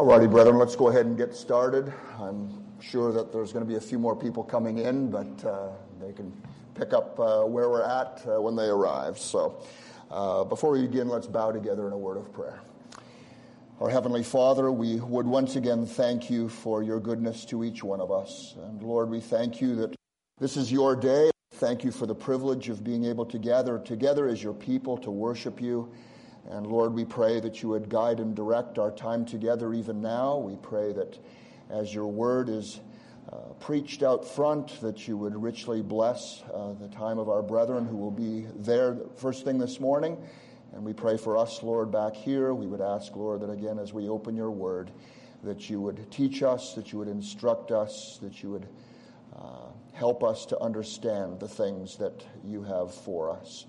Alrighty, brethren, let's go ahead and get started. I'm sure that there's going to be a few more people coming in, but uh, they can pick up uh, where we're at uh, when they arrive. So, uh, before we begin, let's bow together in a word of prayer. Our Heavenly Father, we would once again thank you for your goodness to each one of us. And Lord, we thank you that this is your day. Thank you for the privilege of being able to gather together as your people to worship you. And Lord, we pray that you would guide and direct our time together even now. We pray that as your word is uh, preached out front, that you would richly bless uh, the time of our brethren who will be there first thing this morning. And we pray for us, Lord, back here. We would ask, Lord, that again, as we open your word, that you would teach us, that you would instruct us, that you would uh, help us to understand the things that you have for us.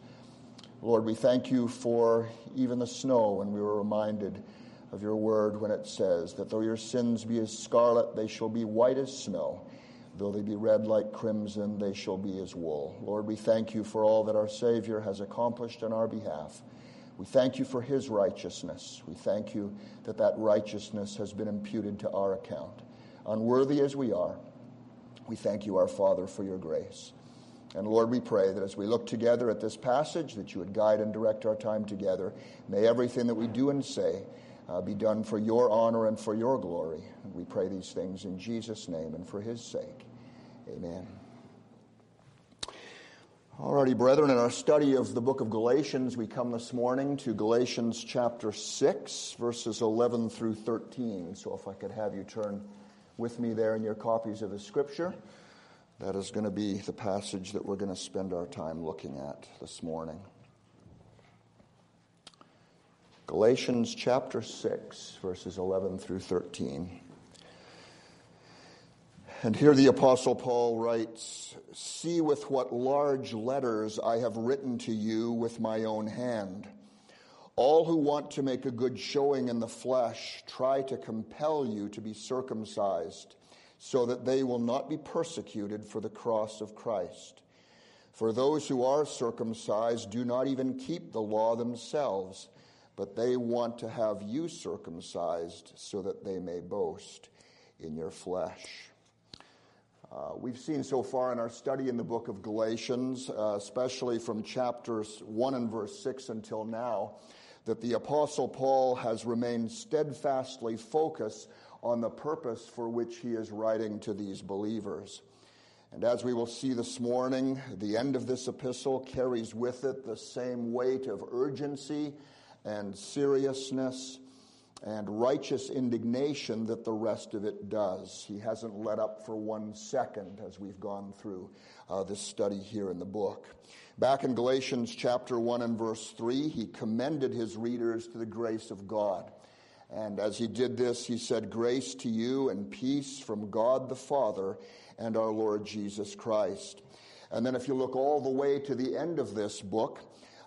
Lord, we thank you for even the snow, and we were reminded of your word when it says that though your sins be as scarlet, they shall be white as snow. Though they be red like crimson, they shall be as wool. Lord, we thank you for all that our Savior has accomplished on our behalf. We thank you for his righteousness. We thank you that that righteousness has been imputed to our account. Unworthy as we are, we thank you, our Father, for your grace. And Lord, we pray that as we look together at this passage, that you would guide and direct our time together. May everything that we do and say uh, be done for your honor and for your glory. And we pray these things in Jesus' name and for his sake. Amen. Alrighty, brethren, in our study of the book of Galatians, we come this morning to Galatians chapter 6, verses 11 through 13. So if I could have you turn with me there in your copies of the scripture. That is going to be the passage that we're going to spend our time looking at this morning. Galatians chapter 6, verses 11 through 13. And here the Apostle Paul writes See with what large letters I have written to you with my own hand. All who want to make a good showing in the flesh try to compel you to be circumcised so that they will not be persecuted for the cross of Christ. For those who are circumcised do not even keep the law themselves, but they want to have you circumcised so that they may boast in your flesh. Uh, we've seen so far in our study in the book of Galatians, uh, especially from chapters 1 and verse 6 until now, that the Apostle Paul has remained steadfastly focused on the purpose for which he is writing to these believers. And as we will see this morning, the end of this epistle carries with it the same weight of urgency and seriousness and righteous indignation that the rest of it does. He hasn't let up for one second as we've gone through uh, this study here in the book. Back in Galatians chapter 1 and verse 3, he commended his readers to the grace of God. And as he did this, he said, Grace to you and peace from God the Father and our Lord Jesus Christ. And then if you look all the way to the end of this book,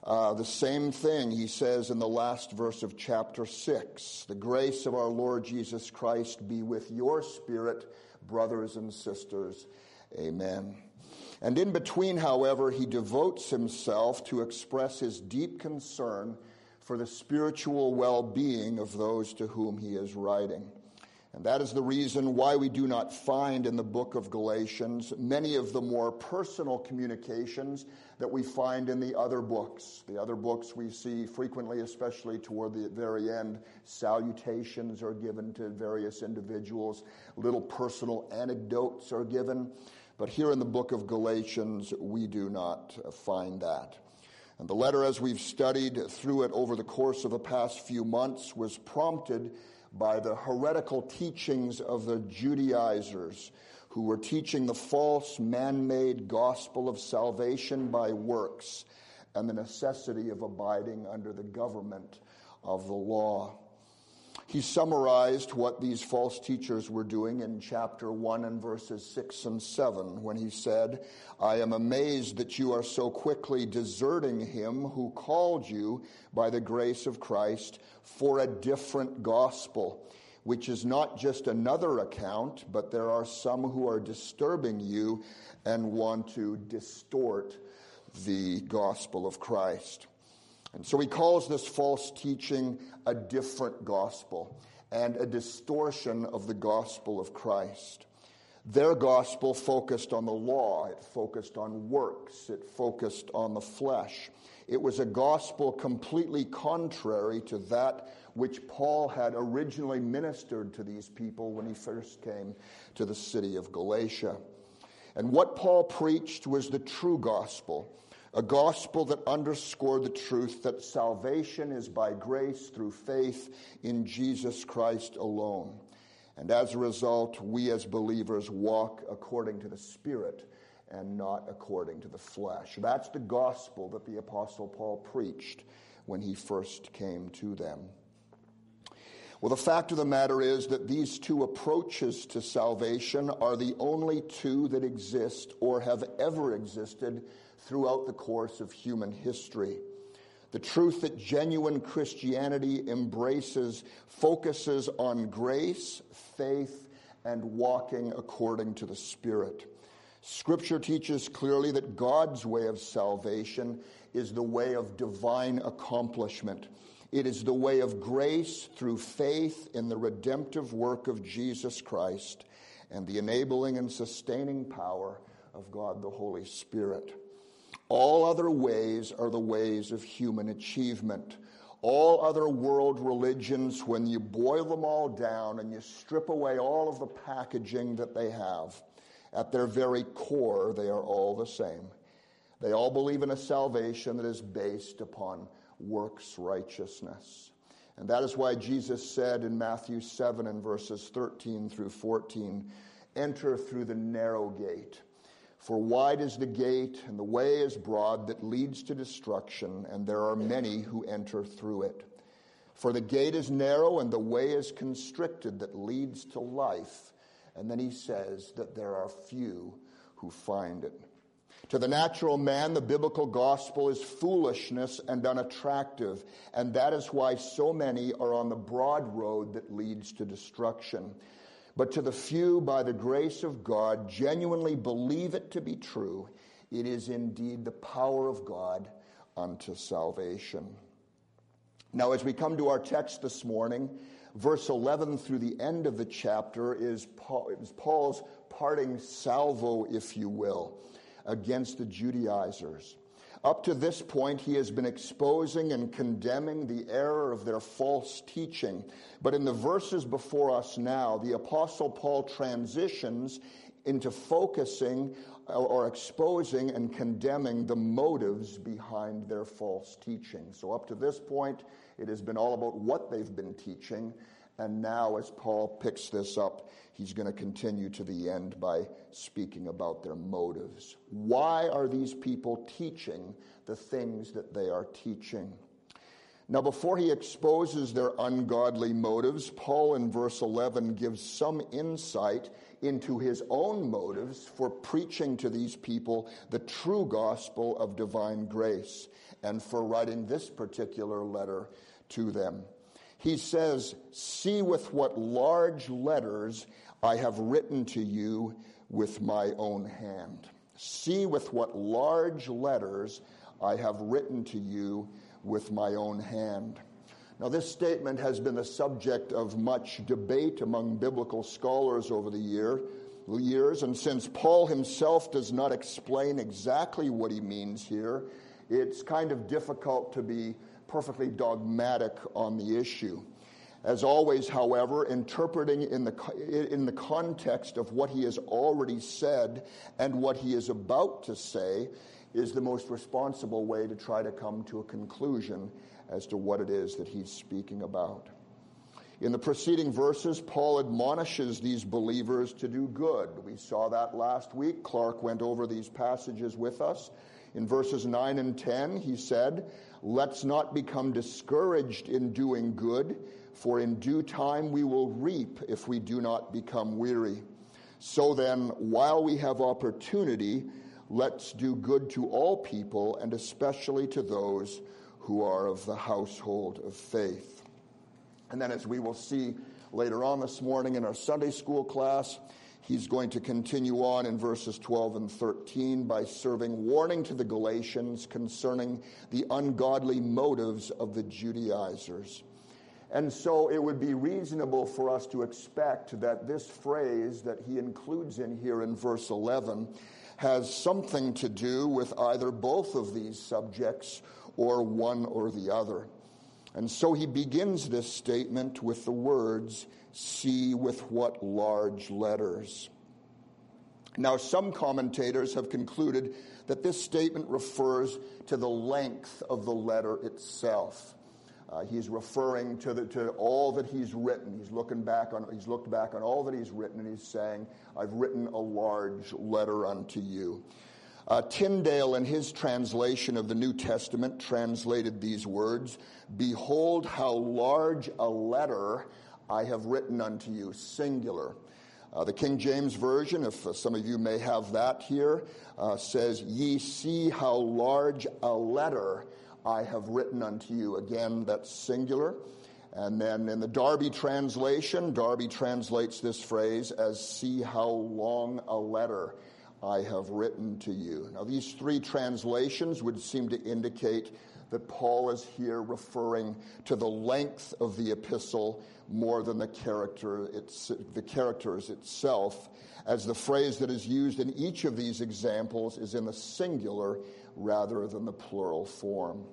uh, the same thing he says in the last verse of chapter 6 The grace of our Lord Jesus Christ be with your spirit, brothers and sisters. Amen. And in between, however, he devotes himself to express his deep concern for the spiritual well being of those to whom he is writing. And that is the reason why we do not find in the book of Galatians many of the more personal communications that we find in the other books. The other books we see frequently, especially toward the very end, salutations are given to various individuals, little personal anecdotes are given. But here in the book of Galatians, we do not find that. And the letter, as we've studied through it over the course of the past few months, was prompted by the heretical teachings of the Judaizers who were teaching the false man made gospel of salvation by works and the necessity of abiding under the government of the law. He summarized what these false teachers were doing in chapter 1 and verses 6 and 7 when he said, I am amazed that you are so quickly deserting him who called you by the grace of Christ for a different gospel, which is not just another account, but there are some who are disturbing you and want to distort the gospel of Christ. And so he calls this false teaching a different gospel. and a distortion of the gospel of Christ. Their gospel focused on the law, it focused on works, it focused on the flesh. It was a gospel completely contrary to that which Paul had originally ministered to these people when he first came to the city of Galatia. And what Paul preached was the true gospel, a gospel that underscored the truth that salvation is by grace through faith in Jesus Christ alone. And as a result, we as believers walk according to the Spirit and not according to the flesh. That's the gospel that the Apostle Paul preached when he first came to them. Well, the fact of the matter is that these two approaches to salvation are the only two that exist or have ever existed throughout the course of human history. The truth that genuine Christianity embraces focuses on grace, faith, and walking according to the Spirit. Scripture teaches clearly that God's way of salvation is the way of divine accomplishment. It is the way of grace through faith in the redemptive work of Jesus Christ and the enabling and sustaining power of God the Holy Spirit. All other ways are the ways of human achievement. All other world religions, when you boil them all down and you strip away all of the packaging that they have, at their very core, they are all the same. They all believe in a salvation that is based upon works righteousness. And that is why Jesus said in Matthew 7 and verses 13 through 14 enter through the narrow gate. For wide is the gate, and the way is broad that leads to destruction, and there are many who enter through it. For the gate is narrow, and the way is constricted that leads to life. And then he says that there are few who find it. To the natural man, the biblical gospel is foolishness and unattractive, and that is why so many are on the broad road that leads to destruction. But to the few, by the grace of God, genuinely believe it to be true, it is indeed the power of God unto salvation. Now, as we come to our text this morning, verse 11 through the end of the chapter is, Paul's parting salvo, if you will against the Judaizers. Up to this point, he has been exposing and condemning the error of their false teaching. But in the verses before us now, the Apostle Paul transitions into focusing or exposing and condemning the motives behind their false teaching. So, up to this point, it has been all about what they've been teaching. And now, as Paul picks this up, he's going to continue to the end by speaking about their motives. Why are these people teaching the things that they are teaching? Now, before he exposes their ungodly motives, Paul in verse 11 gives some insight into his own motives for preaching to these people the true gospel of divine grace and for writing this particular letter to them. He says, See with what large letters I have written to you with my own hand. See with what large letters I have written to you with my own hand. Now, this statement has been the subject of much debate among biblical scholars over the year, years, and since Paul himself does not explain exactly what he means here, it's kind of difficult to be perfectly dogmatic on the issue. As always, however, interpreting in the, in the context of what he has already said and what he is about to say is the most responsible way to try to come to a conclusion as to what it is that he's speaking about. In the preceding verses, Paul admonishes these believers to do good. We saw that last week. Clark went over these passages with us. In verses 9 and 10, he said, Let's not become discouraged in doing good, for in due time we will reap if we do not become weary. So then, while we have opportunity, let's do good to all people, and especially to those who are of the household of faith. And then, as we will see later on this morning in our Sunday school class, He's going to continue on in verses 12 and 13 by serving warning to the Galatians concerning the ungodly motives of the Judaizers. And so it would be reasonable for us to expect that this phrase that he includes in here in verse 11 has something to do with either both of these subjects or one or the other. And so he begins this statement with the words, see with what large letters. Now, some commentators have concluded that this statement refers to the length of the letter itself. Uh, he's referring to, the, to all that he's written. He's looking back on, he's looked back on all that he's written, and he's saying, I've written a large letter unto you. Uh, Tyndale, in his translation of the New Testament, translated these words Behold, how large a letter I have written unto you, singular. Uh, the King James Version, if uh, some of you may have that here, uh, says, Ye see how large a letter I have written unto you. Again, that's singular. And then in the Darby translation, Darby translates this phrase as, See how long a letter I have written to you. Now, these three translations would seem to indicate that Paul is here referring to the length of the epistle more than the character it's, the characters itself, as the phrase that is used in each of these examples is in the singular rather than the plural form.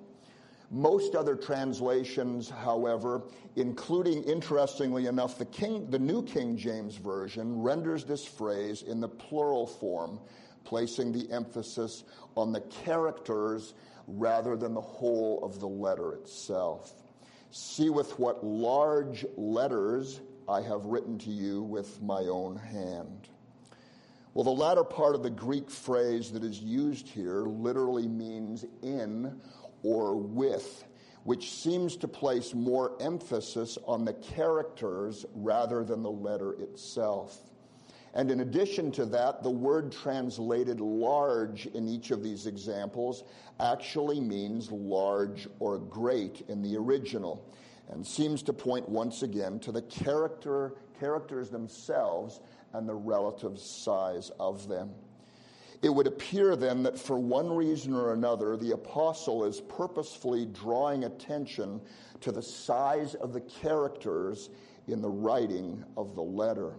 Most other translations, however, including, interestingly enough, the, King, the New King James Version, renders this phrase in the plural form, placing the emphasis on the characters rather than the whole of the letter itself. See with what large letters I have written to you with my own hand. Well, the latter part of the Greek phrase that is used here literally means in or with, which seems to place more emphasis on the characters rather than the letter itself. And in addition to that, the word translated large in each of these examples actually means large or great in the original and seems to point once again to the character, characters themselves and the relative size of them. It would appear then that for one reason or another, the apostle is purposefully drawing attention to the size of the characters in the writing of the letter.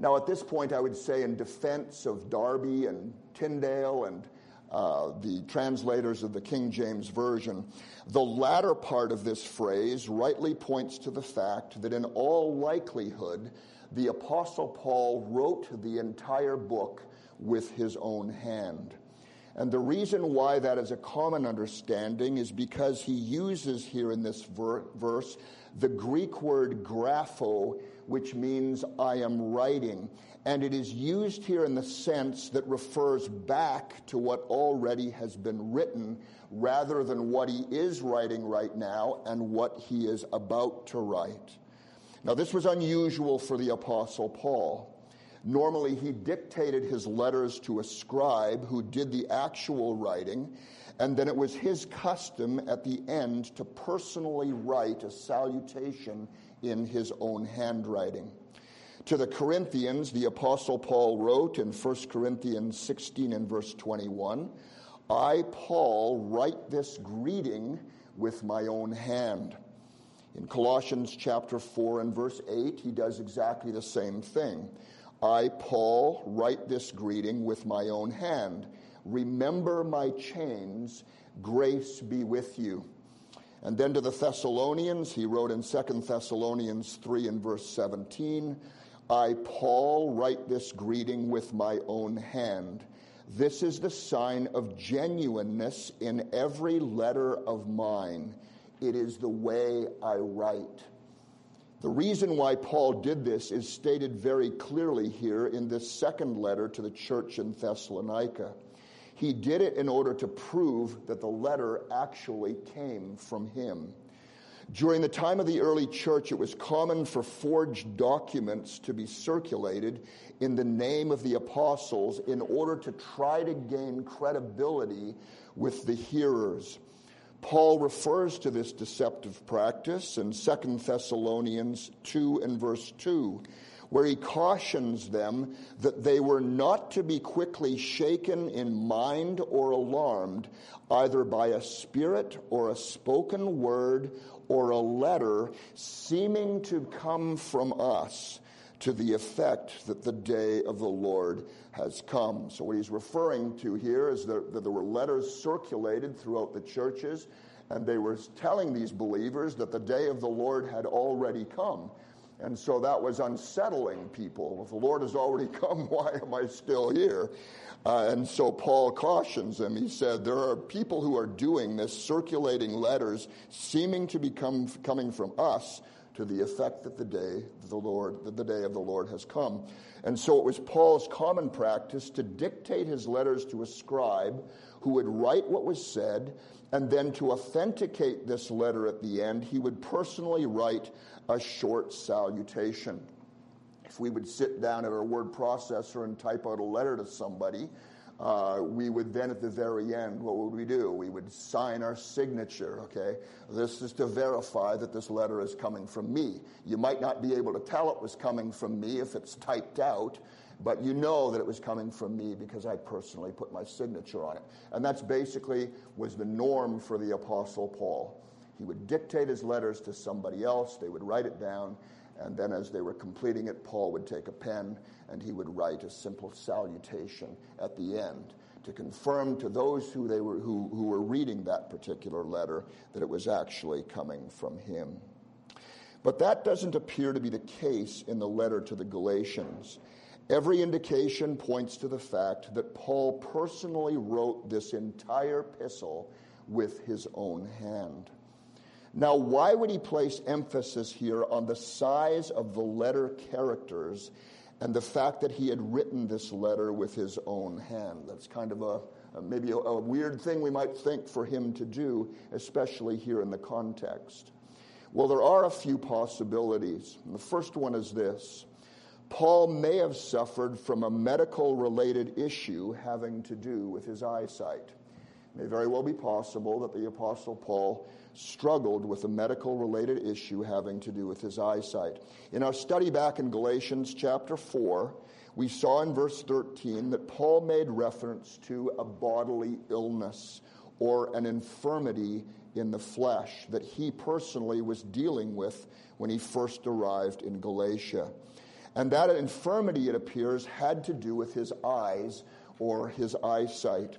Now, at this point, I would say, in defense of Darby and Tyndale and uh, the translators of the King James Version, the latter part of this phrase rightly points to the fact that in all likelihood, the Apostle Paul wrote the entire book with his own hand. And the reason why that is a common understanding is because he uses here in this ver- verse the Greek word grapho, which means I am writing. And it is used here in the sense that refers back to what already has been written rather than what he is writing right now and what he is about to write. Now, this was unusual for the Apostle Paul. Normally, he dictated his letters to a scribe who did the actual writing, and then it was his custom at the end to personally write a salutation in his own handwriting. To the Corinthians, the Apostle Paul wrote in 1 Corinthians 16 and verse 21 I, Paul, write this greeting with my own hand. In Colossians chapter 4 and verse 8, he does exactly the same thing. I, Paul, write this greeting with my own hand. Remember my chains. Grace be with you. And then to the Thessalonians, he wrote in 2 Thessalonians 3 and verse 17, I, Paul, write this greeting with my own hand. This is the sign of genuineness in every letter of mine. It is the way I write. The reason why Paul did this is stated very clearly here in this second letter to the church in Thessalonica. He did it in order to prove that the letter actually came from him. During the time of the early church, it was common for forged documents to be circulated in the name of the apostles in order to try to gain credibility with the hearers. Paul refers to this deceptive practice in 2 Thessalonians 2 and verse 2 where he cautions them that they were not to be quickly shaken in mind or alarmed, either by a spirit or a spoken word or a letter seeming to come from us to the effect that the day of the Lord has come. So, what he's referring to here is that, that there were letters circulated throughout the churches, and they were telling these believers that the day of the Lord had already come. And so that was unsettling people. If the Lord has already come, why am I still here? Uh, and so Paul cautions them. He said, There are people who are doing this, circulating letters, seeming to be coming from us to the effect that the day the Lord, that the day of the Lord has come. And so it was Paul's common practice to dictate his letters to a scribe who would write what was said, and then to authenticate this letter at the end, he would personally write a short salutation. If we would sit down at our word processor and type out a letter to somebody, uh, we would then at the very end, what would we do? We would sign our signature, okay? This is to verify that this letter is coming from me. You might not be able to tell it was coming from me if it's typed out, but you know that it was coming from me because I personally put my signature on it. And that's basically was the norm for the apostle Paul. He would dictate his letters to somebody else, they would write it down, and then as they were completing it, Paul would take a pen and he would write a simple salutation at the end to confirm to those who, they were, who, who were reading that particular letter that it was actually coming from him. But that doesn't appear to be the case in the letter to the Galatians. Every indication points to the fact that Paul personally wrote this entire epistle with his own hand. Now, why would he place emphasis here on the size of the letter characters and the fact that he had written this letter with his own hand? That's kind of a, maybe a, a weird thing we might think for him to do, especially here in the context. Well, there are a few possibilities. The first one is this Paul may have suffered from a medical related issue having to do with his eyesight. May very well be possible that the Apostle Paul struggled with a medical related issue having to do with his eyesight. In our study back in Galatians chapter 4, we saw in verse 13 that Paul made reference to a bodily illness or an infirmity in the flesh that he personally was dealing with when he first arrived in Galatia. And that infirmity, it appears, had to do with his eyes or his eyesight.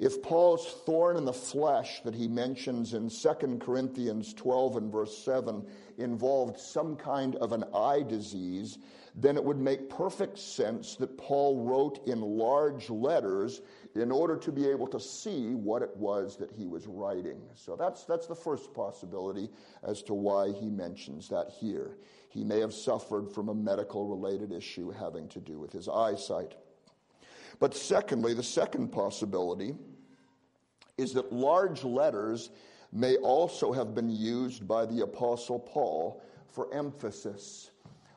If Paul's thorn in the flesh that he mentions in 2 Corinthians 12 and verse 7 involved some kind of an eye disease, then it would make perfect sense that Paul wrote in large letters in order to be able to see what it was that he was writing. So that's, that's the first possibility as to why he mentions that here. He may have suffered from a medical related issue having to do with his eyesight. But secondly, the second possibility is that large letters may also have been used by the Apostle Paul for emphasis.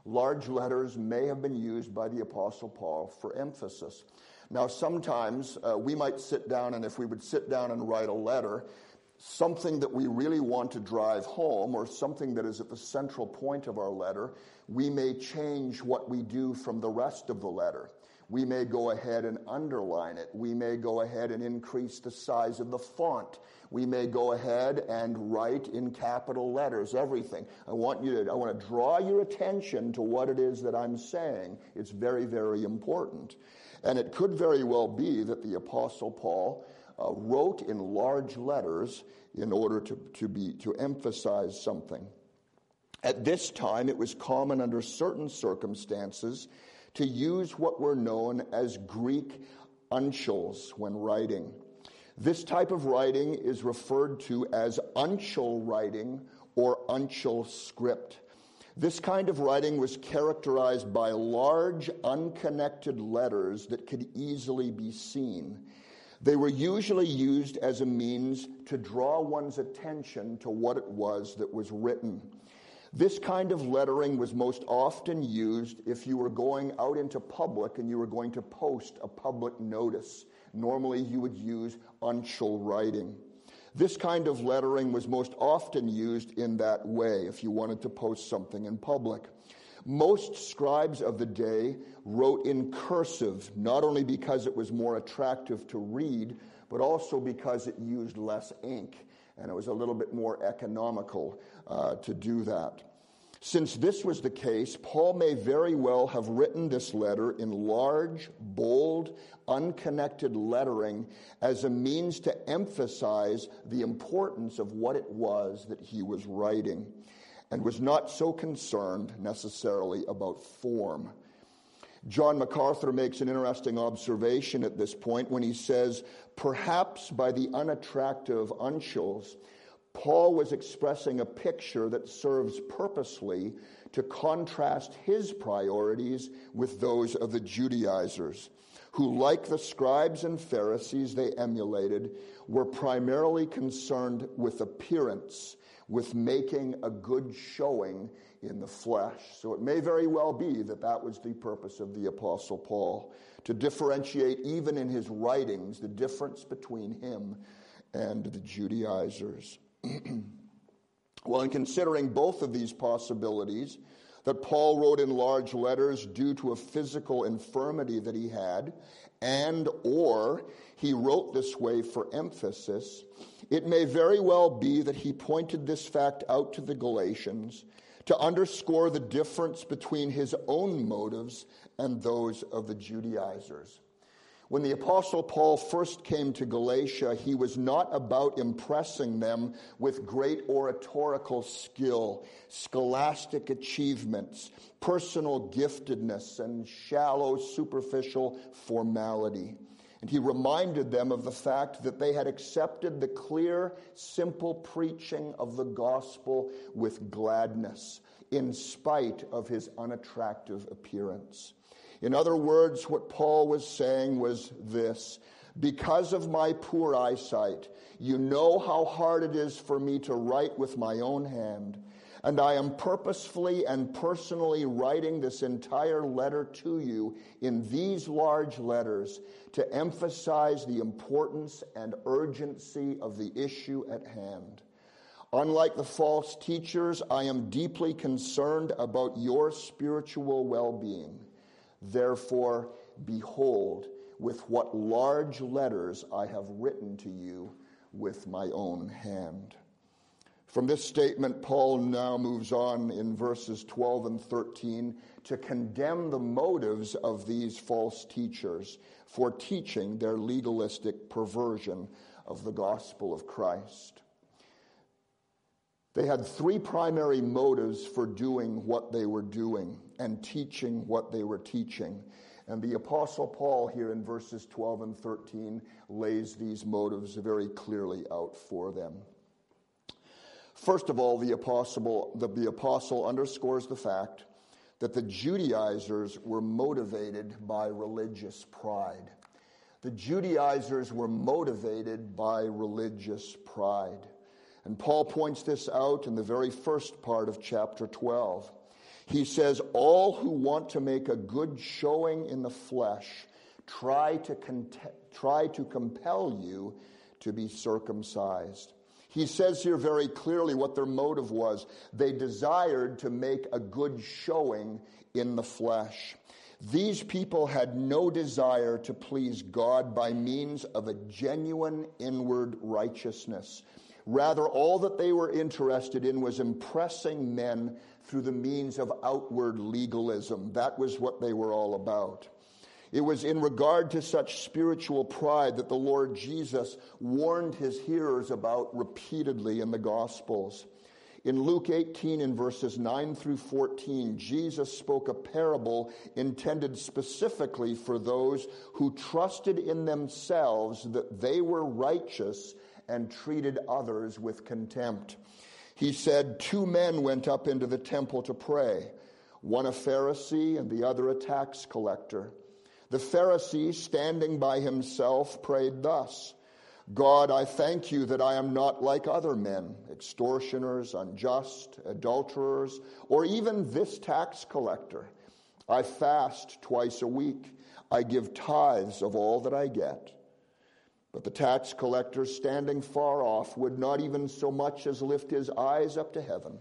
Large letters may have been used by the Apostle Paul for emphasis. Now, sometimes uh, we might sit down, and if we would sit down and write a letter, something that we really want to drive home or something that is at the central point of our letter, we may change what we do from the rest of the letter. We may go ahead and underline it. We may go ahead and increase the size of the font. We may go ahead and write in capital letters everything. I want you to, I want to draw your attention to what it is that I'm saying. It's very, very important. And it could very well be that the apostle Paul uh, wrote in large letters in order to, to be, to emphasize something. At this time, it was common under certain circumstances to use what were known as Greek uncials when writing. This type of writing is referred to as uncial writing or uncial script. This kind of writing was characterized by large, unconnected letters that could easily be seen. They were usually used as a means to draw one's attention to what it was that was written. This kind of lettering was most often used if you were going out into public and you were going to post a public notice. Normally, you would use uncial writing. This kind of lettering was most often used in that way if you wanted to post something in public. Most scribes of the day wrote in cursive, not only because it was more attractive to read, but also because it used less ink and it was a little bit more economical uh, to do that. Since this was the case, Paul may very well have written this letter in large, bold, unconnected lettering as a means to emphasize the importance of what it was that he was writing and was not so concerned necessarily about form. John MacArthur makes an interesting observation at this point when he says, perhaps by the unattractive uncials, Paul was expressing a picture that serves purposely to contrast his priorities with those of the Judaizers, who, like the scribes and Pharisees they emulated, were primarily concerned with appearance, with making a good showing in the flesh. So it may very well be that that was the purpose of the Apostle Paul, to differentiate even in his writings the difference between him and the Judaizers. well, in considering both of these possibilities, that Paul wrote in large letters due to a physical infirmity that he had, and or he wrote this way for emphasis, it may very well be that he pointed this fact out to the Galatians to underscore the difference between his own motives and those of the Judaizers. When the Apostle Paul first came to Galatia, he was not about impressing them with great oratorical skill, scholastic achievements, personal giftedness, and shallow, superficial formality. And he reminded them of the fact that they had accepted the clear, simple preaching of the gospel with gladness, in spite of his unattractive appearance. In other words, what Paul was saying was this Because of my poor eyesight, you know how hard it is for me to write with my own hand. And I am purposefully and personally writing this entire letter to you in these large letters to emphasize the importance and urgency of the issue at hand. Unlike the false teachers, I am deeply concerned about your spiritual well being. Therefore, behold, with what large letters I have written to you with my own hand. From this statement, Paul now moves on in verses 12 and 13 to condemn the motives of these false teachers for teaching their legalistic perversion of the gospel of Christ. They had three primary motives for doing what they were doing and teaching what they were teaching. And the Apostle Paul, here in verses 12 and 13, lays these motives very clearly out for them. First of all, the apostle, the, the apostle underscores the fact that the Judaizers were motivated by religious pride. The Judaizers were motivated by religious pride. And Paul points this out in the very first part of chapter 12. He says, All who want to make a good showing in the flesh try to, try to compel you to be circumcised. He says here very clearly what their motive was. They desired to make a good showing in the flesh. These people had no desire to please God by means of a genuine inward righteousness. Rather, all that they were interested in was impressing men through the means of outward legalism. That was what they were all about. It was in regard to such spiritual pride that the Lord Jesus warned his hearers about repeatedly in the Gospels. In Luke 18, in verses 9 through 14, Jesus spoke a parable intended specifically for those who trusted in themselves that they were righteous and treated others with contempt. he said, Two men went up into the temple to pray, one a Pharisee and the other a tax collector. The Pharisee, standing by himself, prayed thus God, I thank you that I am not like other men, extortioners, unjust, adulterers, or even this tax collector. I fast twice a week. I give tithes of all that I get. But the tax collector, standing far off, would not even so much as lift his eyes up to heaven,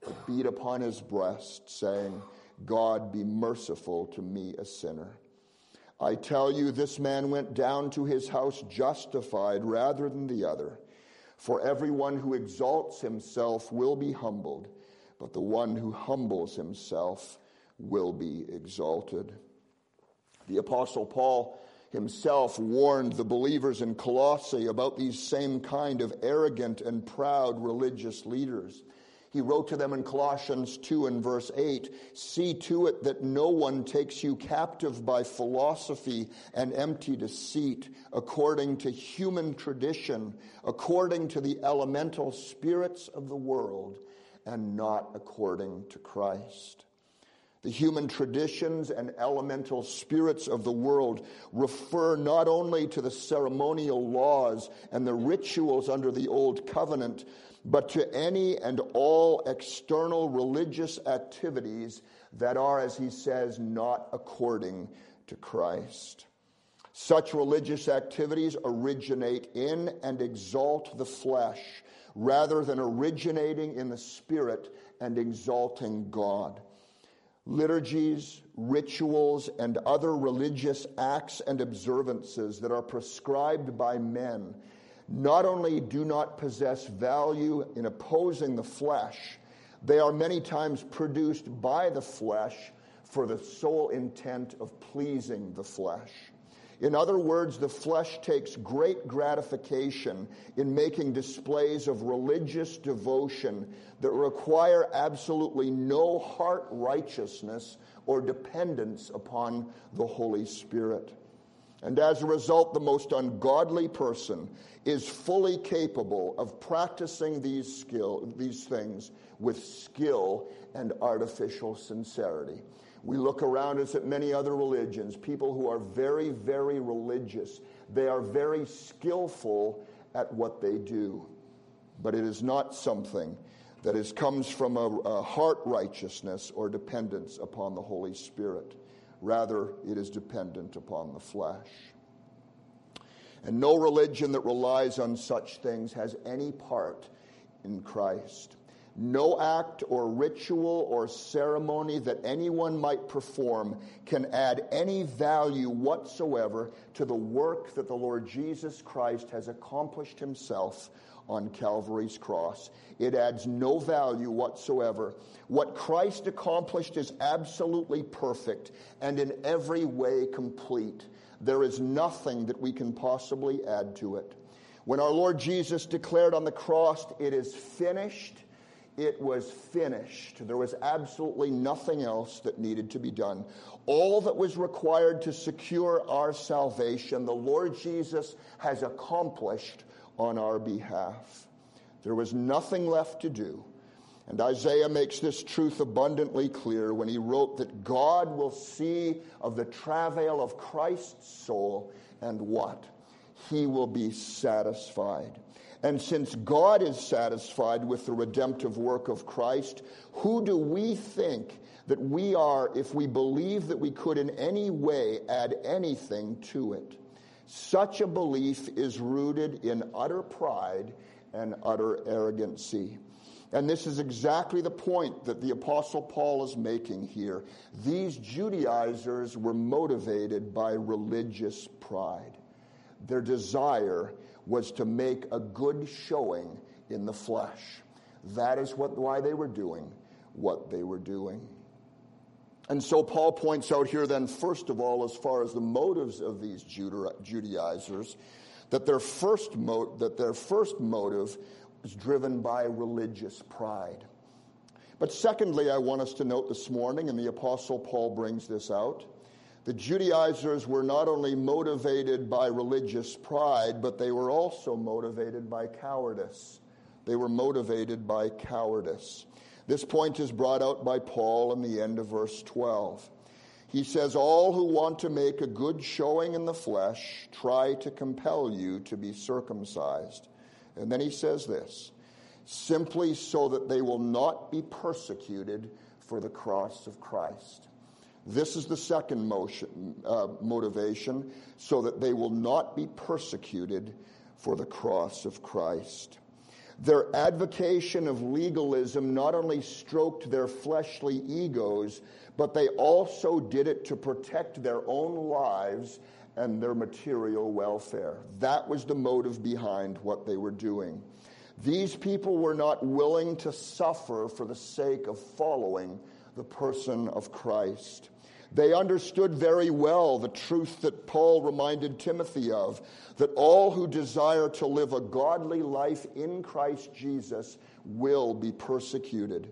but beat upon his breast, saying, God be merciful to me, a sinner. I tell you, this man went down to his house justified rather than the other. For everyone who exalts himself will be humbled, but the one who humbles himself will be exalted. The Apostle Paul himself warned the believers in Colossae about these same kind of arrogant and proud religious leaders. He wrote to them in Colossians 2 and verse 8 See to it that no one takes you captive by philosophy and empty deceit, according to human tradition, according to the elemental spirits of the world, and not according to Christ. The human traditions and elemental spirits of the world refer not only to the ceremonial laws and the rituals under the old covenant, but to any and all external religious activities that are, as he says, not according to Christ. Such religious activities originate in and exalt the flesh rather than originating in the spirit and exalting God liturgies, rituals, and other religious acts and observances that are prescribed by men not only do not possess value in opposing the flesh, they are many times produced by the flesh for the sole intent of pleasing the flesh. In other words, the flesh takes great gratification in making displays of religious devotion that require absolutely no heart righteousness or dependence upon the Holy Spirit. And as a result, the most ungodly person is fully capable of practicing these, skill, these things with skill and artificial sincerity. We look around us at many other religions, people who are very, very religious. They are very skillful at what they do. But it is not something that is, comes from a, a heart righteousness or dependence upon the Holy Spirit. Rather, it is dependent upon the flesh. And no religion that relies on such things has any part in Christ. No act or ritual or ceremony that anyone might perform can add any value whatsoever to the work that the Lord Jesus Christ has accomplished himself on Calvary's cross. It adds no value whatsoever. What Christ accomplished is absolutely perfect and in every way complete. There is nothing that we can possibly add to it. When our Lord Jesus declared on the cross, It is finished it was finished. There was absolutely nothing else that needed to be done. All that was required to secure our salvation, the Lord Jesus has accomplished on our behalf. There was nothing left to do. And Isaiah makes this truth abundantly clear when he wrote that God will see of the travail of Christ's soul and what? He will be satisfied. And since God is satisfied with the redemptive work of Christ, who do we think that we are if we believe that we could in any way add anything to it? Such a belief is rooted in utter pride and utter arrogancy. And this is exactly the point that the Apostle Paul is making here. These Judaizers were motivated by religious pride. Their desire was to make a good showing in the flesh. That is what, why they were doing what they were doing. And so Paul points out here, then, first of all, as far as the motives of these Judaizers, that their first, mo- that their first motive was driven by religious pride. But secondly, I want us to note this morning, and the Apostle Paul brings this out, the Judaizers were not only motivated by religious pride, but they were also motivated by cowardice. They were motivated by cowardice. This point is brought out by Paul in the end of verse 12. He says, All who want to make a good showing in the flesh try to compel you to be circumcised. And then he says this simply so that they will not be persecuted for the cross of Christ. This is the second motion, uh, motivation, so that they will not be persecuted for the cross of Christ. Their advocation of legalism not only stroked their fleshly egos, but they also did it to protect their own lives and their material welfare. That was the motive behind what they were doing. These people were not willing to suffer for the sake of following the person of Christ. They understood very well the truth that Paul reminded Timothy of that all who desire to live a godly life in Christ Jesus will be persecuted.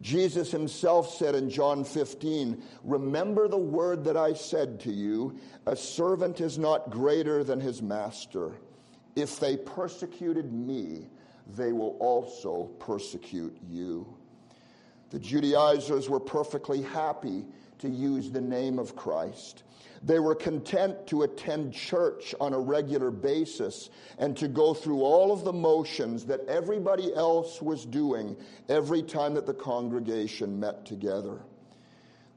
Jesus himself said in John 15, Remember the word that I said to you, a servant is not greater than his master. If they persecuted me, they will also persecute you. The Judaizers were perfectly happy to use the name of Christ. They were content to attend church on a regular basis and to go through all of the motions that everybody else was doing every time that the congregation met together.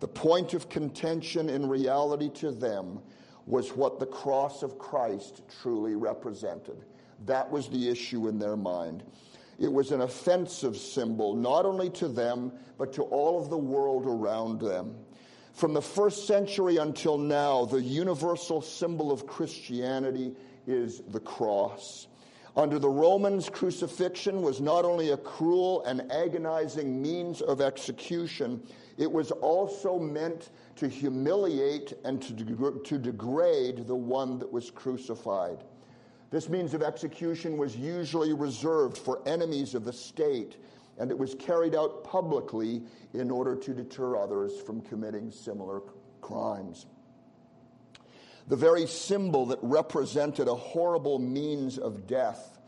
The point of contention in reality to them was what the cross of Christ truly represented. That was the issue in their mind. It was an offensive symbol, not only to them, but to all of the world around them. From the first century until now, the universal symbol of Christianity is the cross. Under the Romans, crucifixion was not only a cruel and agonizing means of execution, it was also meant to humiliate and to, de- to degrade the one that was crucified. This means of execution was usually reserved for enemies of the state and it was carried out publicly in order to deter others from committing similar crimes. The very symbol that represented a horrible means of death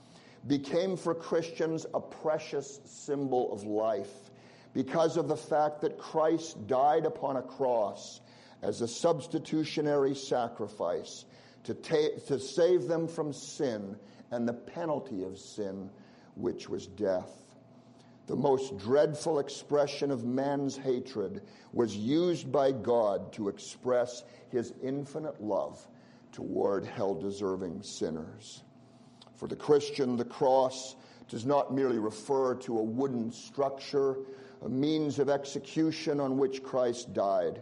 became for Christians a precious symbol of life because of the fact that Christ died upon a cross as a substitutionary sacrifice to, ta- to save them from sin and the penalty of sin, which was death the most dreadful expression of man's hatred, was used by God to express his infinite love toward hell deserving sinners. For the Christian, the cross does not merely refer to a wooden structure, a means of execution on which Christ died.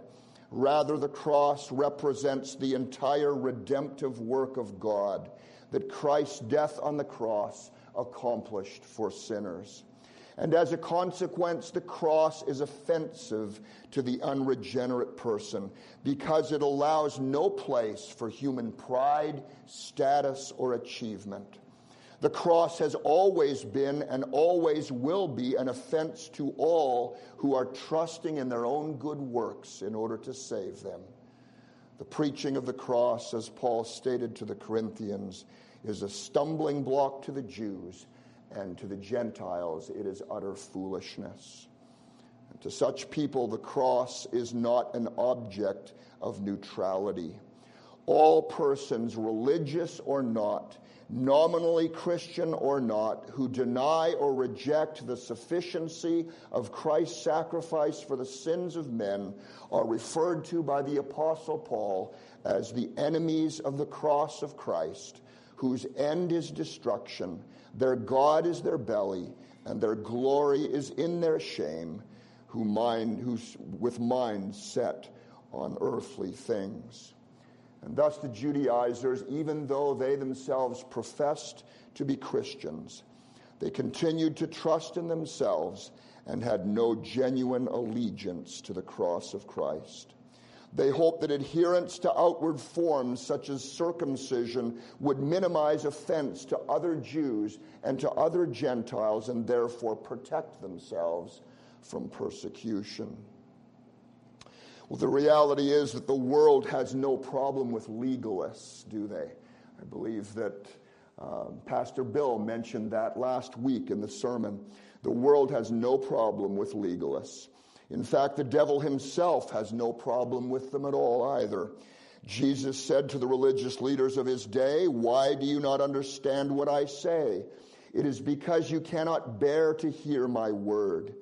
Rather, the cross represents the entire redemptive work of God that Christ's death on the cross accomplished for sinners. And as a consequence, the cross is offensive to the unregenerate person because it allows no place for human pride, status, or achievement. The cross has always been and always will be an offense to all who are trusting in their own good works in order to save them. The preaching of the cross, as Paul stated to the Corinthians, is a stumbling block to the Jews and to the Gentiles it is utter foolishness. And to such people, the cross is not an object of neutrality. All persons, religious or not, nominally Christian or not, who deny or reject the sufficiency of Christ's sacrifice for the sins of men are referred to by the Apostle Paul as the enemies of the cross of Christ, whose end is destruction their God is their belly, and their glory is in their shame, who mind, who's with minds set on earthly things. And thus the Judaizers, even though they themselves professed to be Christians, they continued to trust in themselves and had no genuine allegiance to the cross of Christ. They hoped that adherence to outward forms such as circumcision would minimize offense to other Jews and to other Gentiles and therefore protect themselves from persecution. Well, the reality is that the world has no problem with legalists, do they? I believe that Um, Pastor Bill mentioned that last week in the sermon. The world has no problem with legalists. In fact, the devil himself has no problem with them at all either. Jesus said to the religious leaders of his day, Why do you not understand what I say? It is because you cannot bear to hear my word.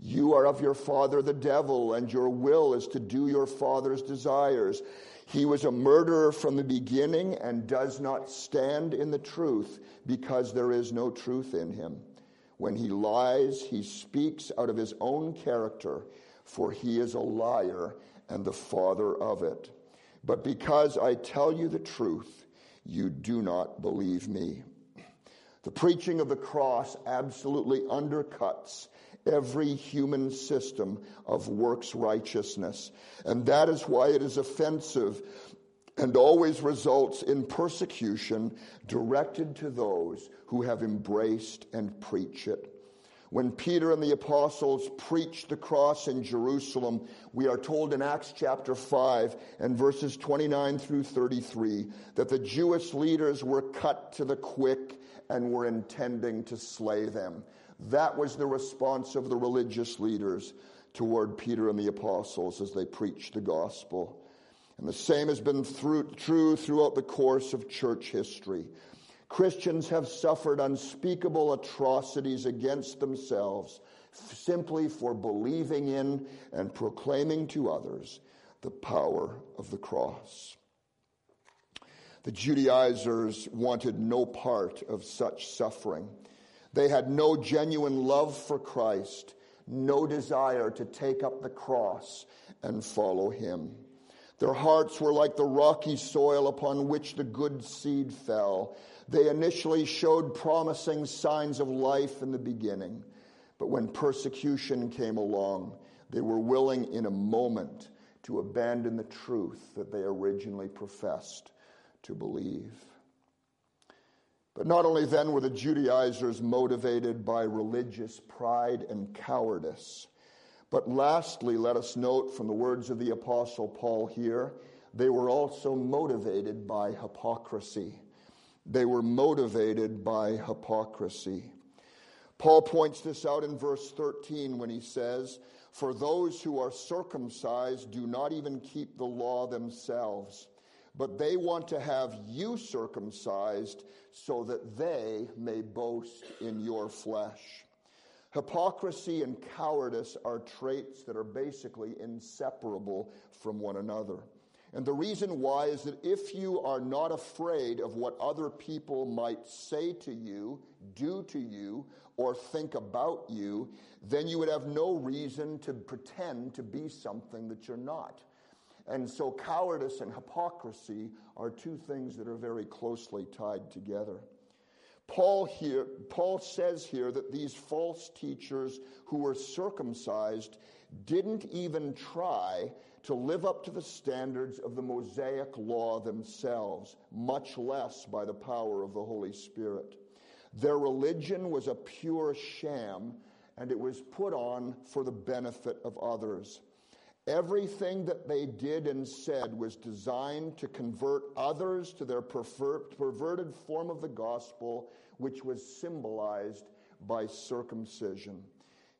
You are of your father the devil, and your will is to do your father's desires. He was a murderer from the beginning and does not stand in the truth because there is no truth in him. When he lies, he speaks out of his own character, for he is a liar and the father of it. But because I tell you the truth, you do not believe me. The preaching of the cross absolutely undercuts every human system of works righteousness. And that is why it is offensive and always results in persecution directed to those who have embraced and preach it. When Peter and the apostles preached the cross in Jerusalem, we are told in Acts chapter 5 and verses 29 through 33 that the Jewish leaders were cut to the quick and were intending to slay them. That was the response of the religious leaders toward Peter and the apostles as they preached the gospel. And the same has been through, true throughout the course of church history. Christians have suffered unspeakable atrocities against themselves simply for believing in and proclaiming to others the power of the cross. The Judaizers wanted no part of such suffering. They had no genuine love for Christ, no desire to take up the cross and follow him. Their hearts were like the rocky soil upon which the good seed fell. They initially showed promising signs of life in the beginning, but when persecution came along, they were willing in a moment to abandon the truth that they originally professed to believe. But not only then were the Judaizers motivated by religious pride and cowardice, but lastly, let us note from the words of the Apostle Paul here, they were also motivated by hypocrisy. They were motivated by hypocrisy. Paul points this out in verse 13 when he says, For those who are circumcised do not even keep the law themselves but they want to have you circumcised so that they may boast in your flesh. Hypocrisy and cowardice are traits that are basically inseparable from one another. And the reason why is that if you are not afraid of what other people might say to you, do to you, or think about you, then you would have no reason to pretend to be something that you're not. And so cowardice and hypocrisy are two things that are very closely tied together. Paul here, Paul says here that these false teachers who were circumcised didn't even try to live up to the standards of the Mosaic law themselves, much less by the power of the Holy Spirit. Their religion was a pure sham, and it was put on for the benefit of others. Everything that they did and said was designed to convert others to their perverted form of the gospel, which was symbolized by circumcision.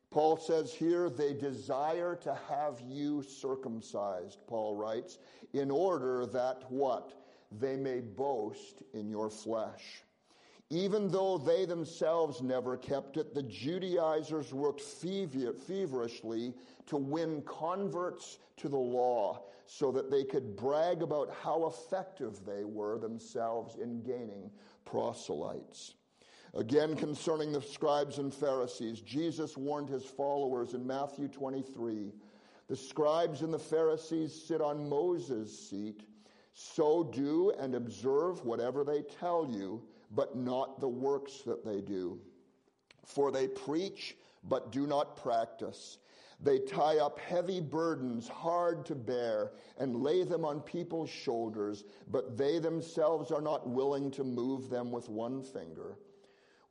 Paul says here, they desire to have you circumcised, Paul writes, in order that what? They may boast in your flesh. Even though they themselves never kept it, the Judaizers worked feverishly to win converts to the law so that they could brag about how effective they were themselves in gaining proselytes. Again, concerning the scribes and Pharisees, Jesus warned his followers in Matthew 23 the scribes and the Pharisees sit on Moses' seat. So do and observe whatever they tell you, but not the works that they do. For they preach, but do not practice. They tie up heavy burdens hard to bear and lay them on people's shoulders, but they themselves are not willing to move them with one finger.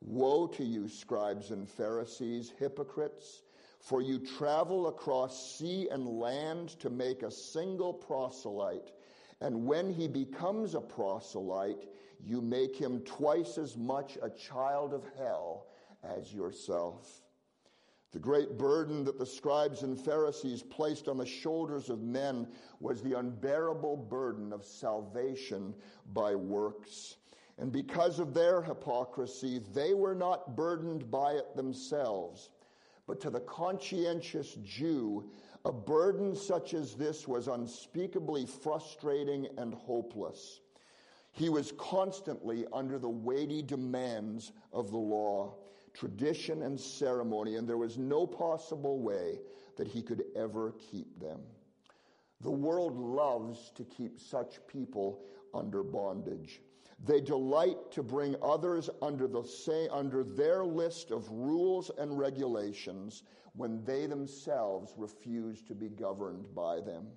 Woe to you, scribes and Pharisees, hypocrites, for you travel across sea and land to make a single proselyte, And when he becomes a proselyte, you make him twice as much a child of hell as yourself. The great burden that the scribes and Pharisees placed on the shoulders of men was the unbearable burden of salvation by works. And because of their hypocrisy, they were not burdened by it themselves. But to the conscientious Jew, a burden such as this was unspeakably frustrating and hopeless. He was constantly under the weighty demands of the law tradition and ceremony, and there was no possible way that he could ever keep them. The world loves to keep such people under bondage. They delight to bring others under, the say, under their list of rules and regulations when they themselves refuse to be governed by them.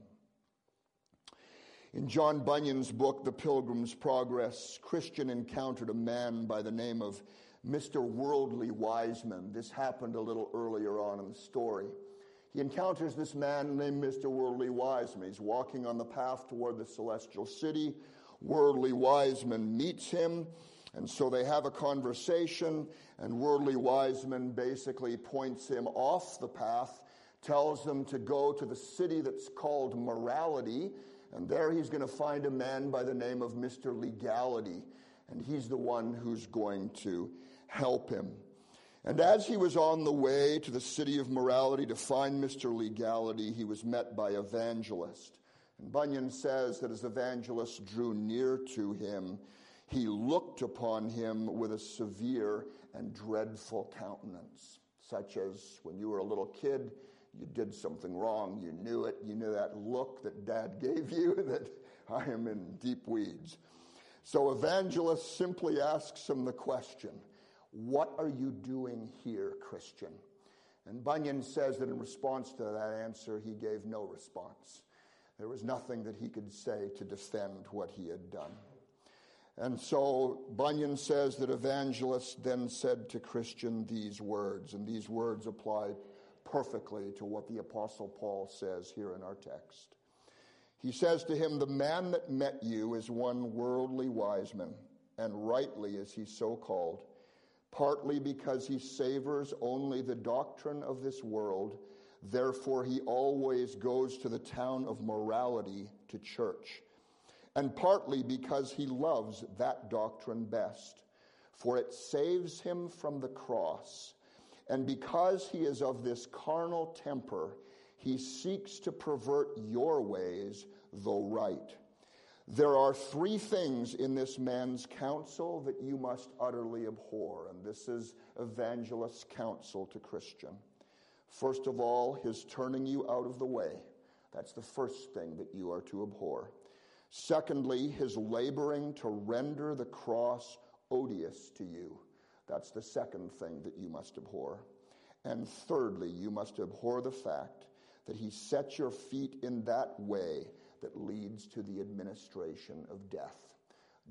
In John Bunyan's book, The Pilgrim's Progress, Christian encountered a man by the name of Mr. Worldly Wiseman. This happened a little earlier on in the story. He encounters this man named Mr. Worldly Wiseman. He's walking on the path toward the celestial city. Worldly Wiseman meets him, and so they have a conversation, and Worldly Wiseman basically points him off the path, tells him to go to the city that's called Morality, and there he's going to find a man by the name of Mr. Legality, and he's the one who's going to help him. And as he was on the way to the city of morality to find Mr. Legality, he was met by Evangelist. And Bunyan says that as Evangelist drew near to him, he looked upon him with a severe and dreadful countenance, such as when you were a little kid, you did something wrong, you knew it, you knew that look that dad gave you that I am in deep weeds. So Evangelist simply asks him the question what are you doing here, Christian? And Bunyan says that in response to that answer, he gave no response. There was nothing that he could say to defend what he had done. And so Bunyan says that evangelist then said to Christian these words, and these words apply perfectly to what the Apostle Paul says here in our text. He says to him, The man that met you is one Worldly Wiseman, and rightly is he so called partly because he savors only the doctrine of this world. Therefore, he always goes to the town of morality to church. And partly because he loves that doctrine best, for it saves him from the cross. And because he is of this carnal temper, he seeks to pervert your ways, though right. There are three things in this man's counsel that you must utterly abhor, and this is evangelist's counsel to Christian. First of all, his turning you out of the way. That's the first thing that you are to abhor. Secondly, his laboring to render the cross odious to you. That's the second thing that you must abhor. And thirdly, you must abhor the fact that he sets your feet in that way that leads to the administration of death.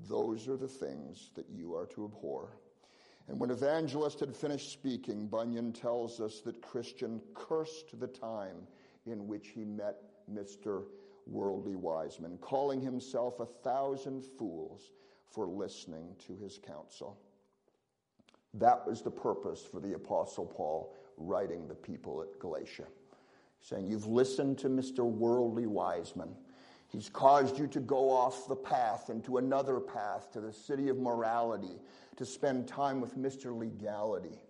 Those are the things that you are to abhor. And when Evangelist had finished speaking, Bunyan tells us that Christian cursed the time in which he met Mr. Worldly Wiseman, calling himself a thousand fools for listening to his counsel. That was the purpose for the Apostle Paul writing the people at Galatia, saying, You've listened to Mr. Worldly Wiseman. He's caused you to go off the path into another path to the city of morality to spend time with Mr. Legality.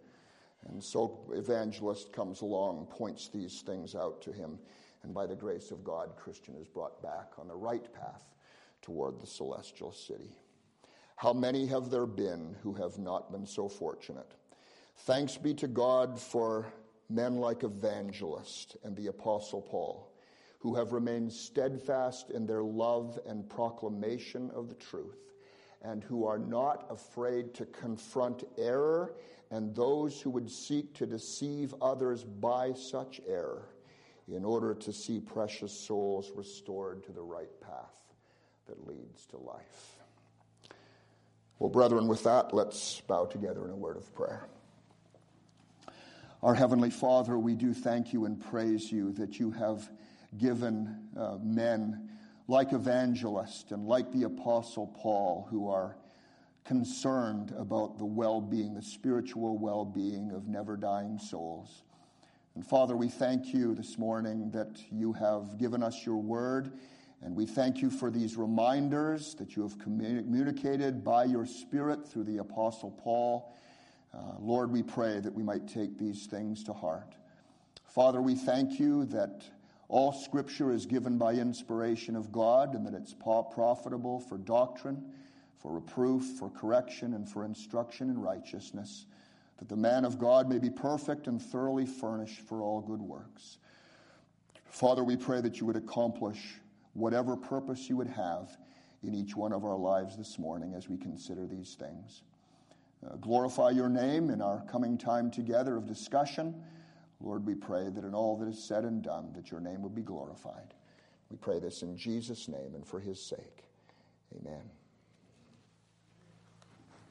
And so, evangelist comes along, points these things out to him, and by the grace of God, Christian is brought back on the right path toward the celestial city. How many have there been who have not been so fortunate? Thanks be to God for men like Evangelist and the Apostle Paul who have remained steadfast in their love and proclamation of the truth, and who are not afraid to confront error and those who would seek to deceive others by such error in order to see precious souls restored to the right path that leads to life. Well, brethren, with that, let's bow together in a word of prayer. Our Heavenly Father, we do thank you and praise you that you have given uh, men like evangelists and like the Apostle Paul, who are concerned about the well being, the spiritual well being of never dying souls. And Father, we thank you this morning that you have given us your word, and we thank you for these reminders that you have communicated by your Spirit through the Apostle Paul. Uh, Lord, we pray that we might take these things to heart. Father, we thank you that all scripture is given by inspiration of God and that it's profitable for doctrine, for reproof, for correction, and for instruction in righteousness, that the man of God may be perfect and thoroughly furnished for all good works. Father, we pray that you would accomplish whatever purpose you would have in each one of our lives this morning as we consider these things. Uh, glorify your name in our coming time together of discussion. Lord, we pray that in all that is said and done, that your name would be glorified. We pray this in Jesus' name and for his sake. Amen.